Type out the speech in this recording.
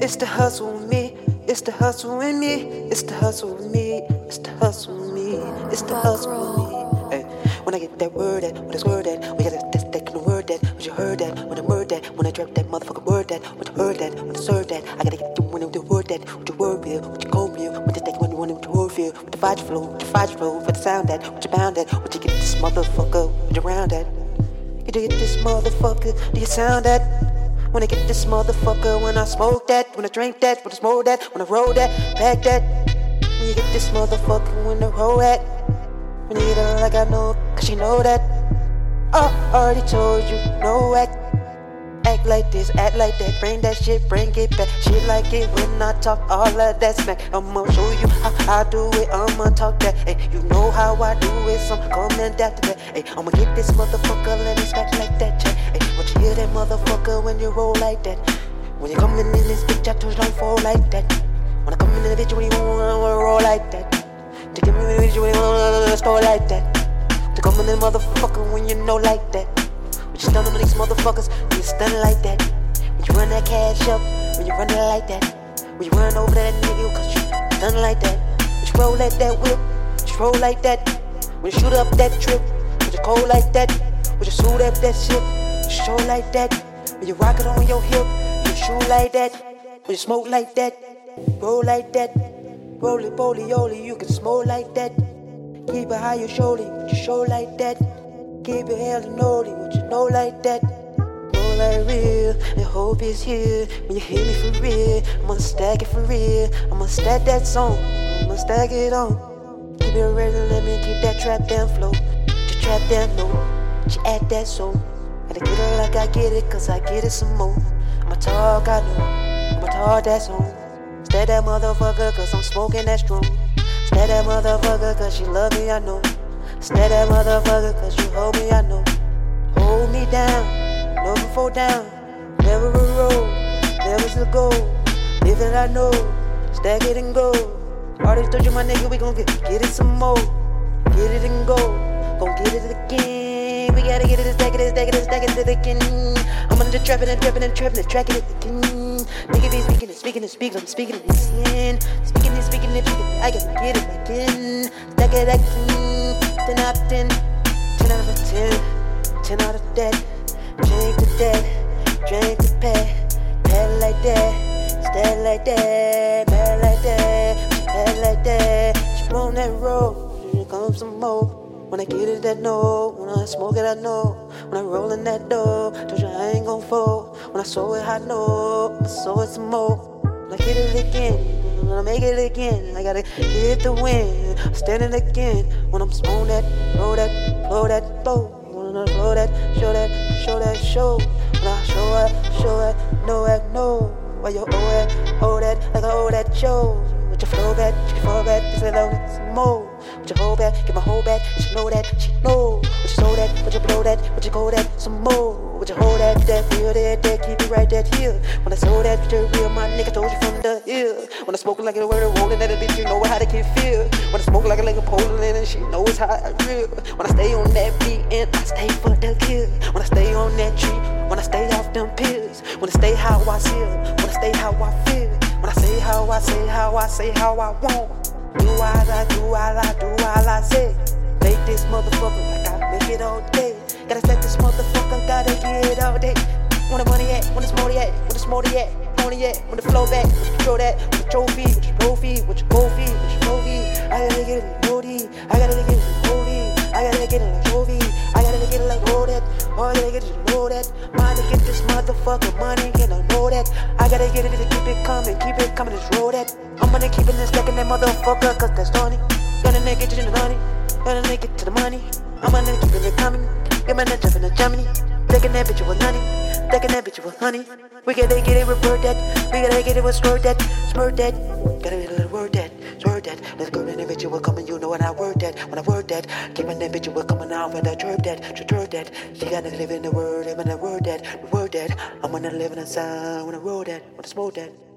It's the hustle with me. It's the hustle with me. It's the hustle with me. It's the hustle with me. It's the hustle with me. Hey, when I get that word that, when it's word that, we got that, that, that word that, when you heard that, when I word that, when I drop that motherfucking word that, when you heard that, when I serve that, I gotta get you when the word that, with your word with your cold feel, with the thing when you want your word feel, with the vibe flow, with the vibe flow, with the sound that, with your bound that, with you get this motherfucker, with your round that. You do get this motherfucker, do you sound that? When I get this motherfucker, when I smoke that, when I drink that, when I smoke that, when I roll that, pack that. When you get this motherfucker, when I roll that. When you get her like I know, cause you know that. I already told you, know act. Act like this, act like that, bring that shit, bring it back. Shit like it when I talk all of that smack. I'ma show you how I do it, I'ma talk that. Hey, you know how I do it, so I'm coming after that. Hey, I'ma get this motherfucker, let me like that? When you coming in this bitch, I you don't fall like that. When I come in the bitch, when you wanna roll like that. To give me the bitch, when you wanna score like that. To come in the motherfucker when you know like that. When you stun on these motherfuckers, when you stun like that. When you run that cash up, when you run it like that. When you run over that nigga, cause you stun like that. When you roll like that whip, when you roll like that. When you shoot up that trip, when you cold like that. When you suit up that shit, show like that. When you rock it on your hip, you shoot like that. When you smoke like that, roll like that. Roly poly oly, you can smoke like that. Keep it high your shoulder, you show like that. Keep it hell and holy, what you know like that. Roll like real, and hope is here. When you hear me for real, I'm gonna stack it for real. I'm gonna stack that song, I'm gonna stack it on. Keep it ready, let me keep that trap down flow. The trap down low, she act that soul. Gotta get it like I get it, cause I get it some more. I'ma talk, I know. I'ma talk that song. Stay that motherfucker, cause I'm smoking that strong. Stay that motherfucker, cause she love me, I know. Stay that motherfucker, cause you hold me, I know. Hold me down, never fall down. Never a road, never to goal. Live it, I know. Stack it and go. Already told you, my nigga, we gon' get, get it some more. Get it and go. Gon' get it again. Gotta get it, stack it, stack it, stack it again. I'm under trapping and trapping and trapping and tracking it again. Nigga be speaking and speaking and speaking, I'm speaking and sin. Speaking and speaking and speaking, I gotta get it again. Stack it again. 10 out of 10, 10 out of 10, 10 out of that. Drink to that, drink to pay. Head like that, stay like that, head like that, head like that. She on that road, here comes some more. When I get it, that know. When I smoke it, I know. When I roll in that door, told you I ain't gon' fall. When I saw it, I know. I saw it some more. When I get it again, when I make it again, I gotta get the win. I'm standing again. When I'm smoking that, roll that, blow that, flow. When I flow that, show that, show that, show. When I show it, show it, know it, know. Why you owe it, owe that, like I owe that show. With your flow back, you can flow back, this is loaded, some more. With your hold back, get my hold back, she know that, she know. Would you slow that, would you blow that, would you go that, some more. Would you hold that, that, feel that, that, keep it right that here. When I sold that, you're real, my nigga told you from the hill. When I smoke like a word rolling at a bitch, you know how to can feel. When I smoke like a like a Poland and she knows how I real. When I stay on that beat and I stay for the kill. When I stay on that tree, when I stay off them pills. When I stay how I feel, when I stay how I feel. I say how I say how I say how I want. Do all I do all I do all I say. Make this motherfucker like I make it all day. Gotta stack this motherfucker, gotta get it all day. When the money at, when it's money at, when it's money at, money at, when the flow back, control that, with your trophy, with your trophy, with your gold feet, with your trophy. I gotta get it like Brody, I gotta get it like Brody, I gotta get it trophy, I gotta get it that. This motherfucker money, can I know that? I gotta get it to keep it coming, keep it coming, just roll that. I'm gonna keep it and stacking that motherfucker, cause that's Tony. Make it to the money, make it to the money. I'm gonna keep it coming, get my net jumping to Germany. Taking that bitch with honey, taking that bitch with honey. We gotta get it word that, we gotta get it with smirk that, smirk that. Gotta get a little word that, smirk that. Let's go to bitch with coming, you know when I word that, when I word that. Keep bitch with coming out when I chirp that, chirp that. She gotta live in the word, live in the word that, word that. I'm gonna live in the sound when I roll that, when I smoke that.